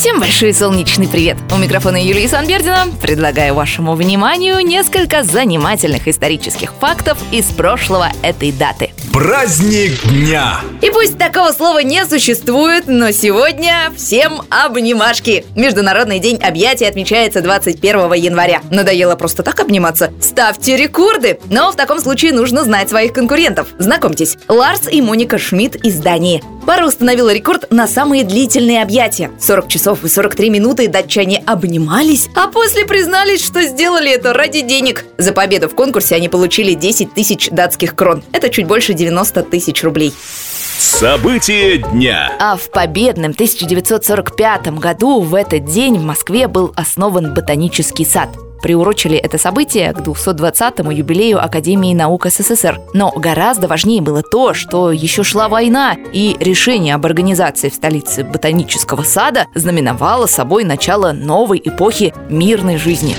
Всем большой солнечный привет! У микрофона Юлии Санбердина предлагаю вашему вниманию несколько занимательных исторических фактов из прошлого этой даты. Праздник дня! И пусть такого слова не существует, но сегодня всем обнимашки! Международный день объятий отмечается 21 января. Надоело просто так обниматься? Ставьте рекорды! Но в таком случае нужно знать своих конкурентов. Знакомьтесь, Ларс и Моника Шмидт из Дании. Пара установила рекорд на самые длительные объятия. 40 часов и 43 минуты датчане обнимались, а после признались, что сделали это ради денег. За победу в конкурсе они получили 10 тысяч датских крон. Это чуть больше 90 тысяч рублей. События дня. А в победном 1945 году в этот день в Москве был основан ботанический сад – приурочили это событие к 220-му юбилею Академии наук СССР. Но гораздо важнее было то, что еще шла война, и решение об организации в столице ботанического сада знаменовало собой начало новой эпохи мирной жизни.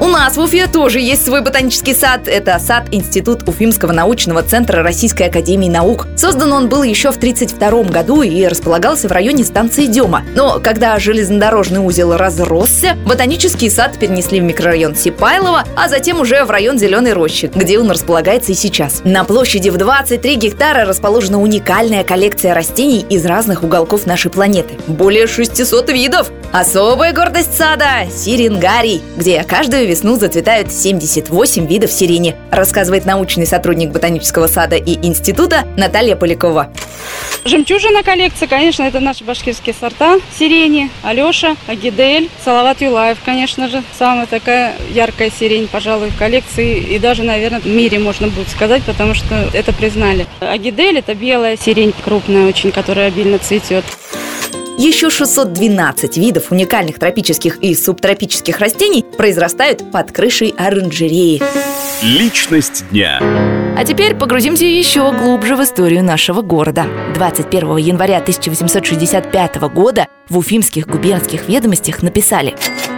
У нас в Уфе тоже есть свой ботанический сад. Это сад-институт Уфимского научного центра Российской академии наук. Создан он был еще в 1932 году и располагался в районе станции Дема. Но когда железнодорожный узел разросся, ботанический сад перенесли в микрорайон Сипайлова, а затем уже в район Зеленой рощи, где он располагается и сейчас. На площади в 23 гектара расположена уникальная коллекция растений из разных уголков нашей планеты. Более 600 видов! Особая гордость сада – сиренгарий, где каждую весну зацветают 78 видов сирени, рассказывает научный сотрудник ботанического сада и института Наталья Полякова. Жемчужина коллекции, конечно, это наши башкирские сорта. Сирени, Алеша, Агидель, Салават Юлаев, конечно же. Самая такая яркая сирень, пожалуй, в коллекции. И даже, наверное, в мире можно будет сказать, потому что это признали. Агидель – это белая сирень, крупная очень, которая обильно цветет. Еще 612 видов уникальных тропических и субтропических растений произрастают под крышей оранжереи. Личность дня. А теперь погрузимся еще глубже в историю нашего города. 21 января 1865 года в Уфимских губернских ведомостях написали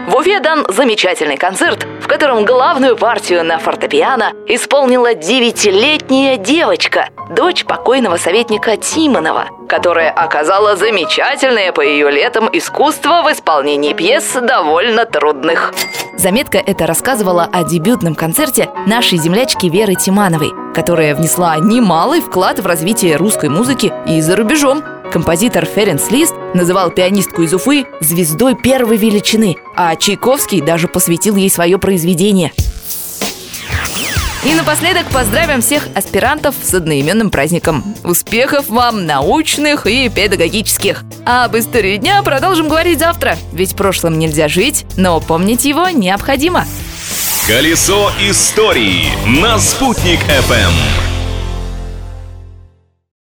в Уфе дан замечательный концерт, котором главную партию на фортепиано исполнила девятилетняя девочка, дочь покойного советника Тимонова, которая оказала замечательное по ее летам искусство в исполнении пьес довольно трудных. Заметка эта рассказывала о дебютном концерте нашей землячки Веры Тимановой, которая внесла немалый вклад в развитие русской музыки и за рубежом. Композитор Ференс Лист называл пианистку из Уфы звездой первой величины, а Чайковский даже посвятил ей свое произведение. И напоследок поздравим всех аспирантов с одноименным праздником. Успехов вам научных и педагогических. А об истории дня продолжим говорить завтра, ведь прошлым нельзя жить, но помнить его необходимо. Колесо истории на «Спутник FM.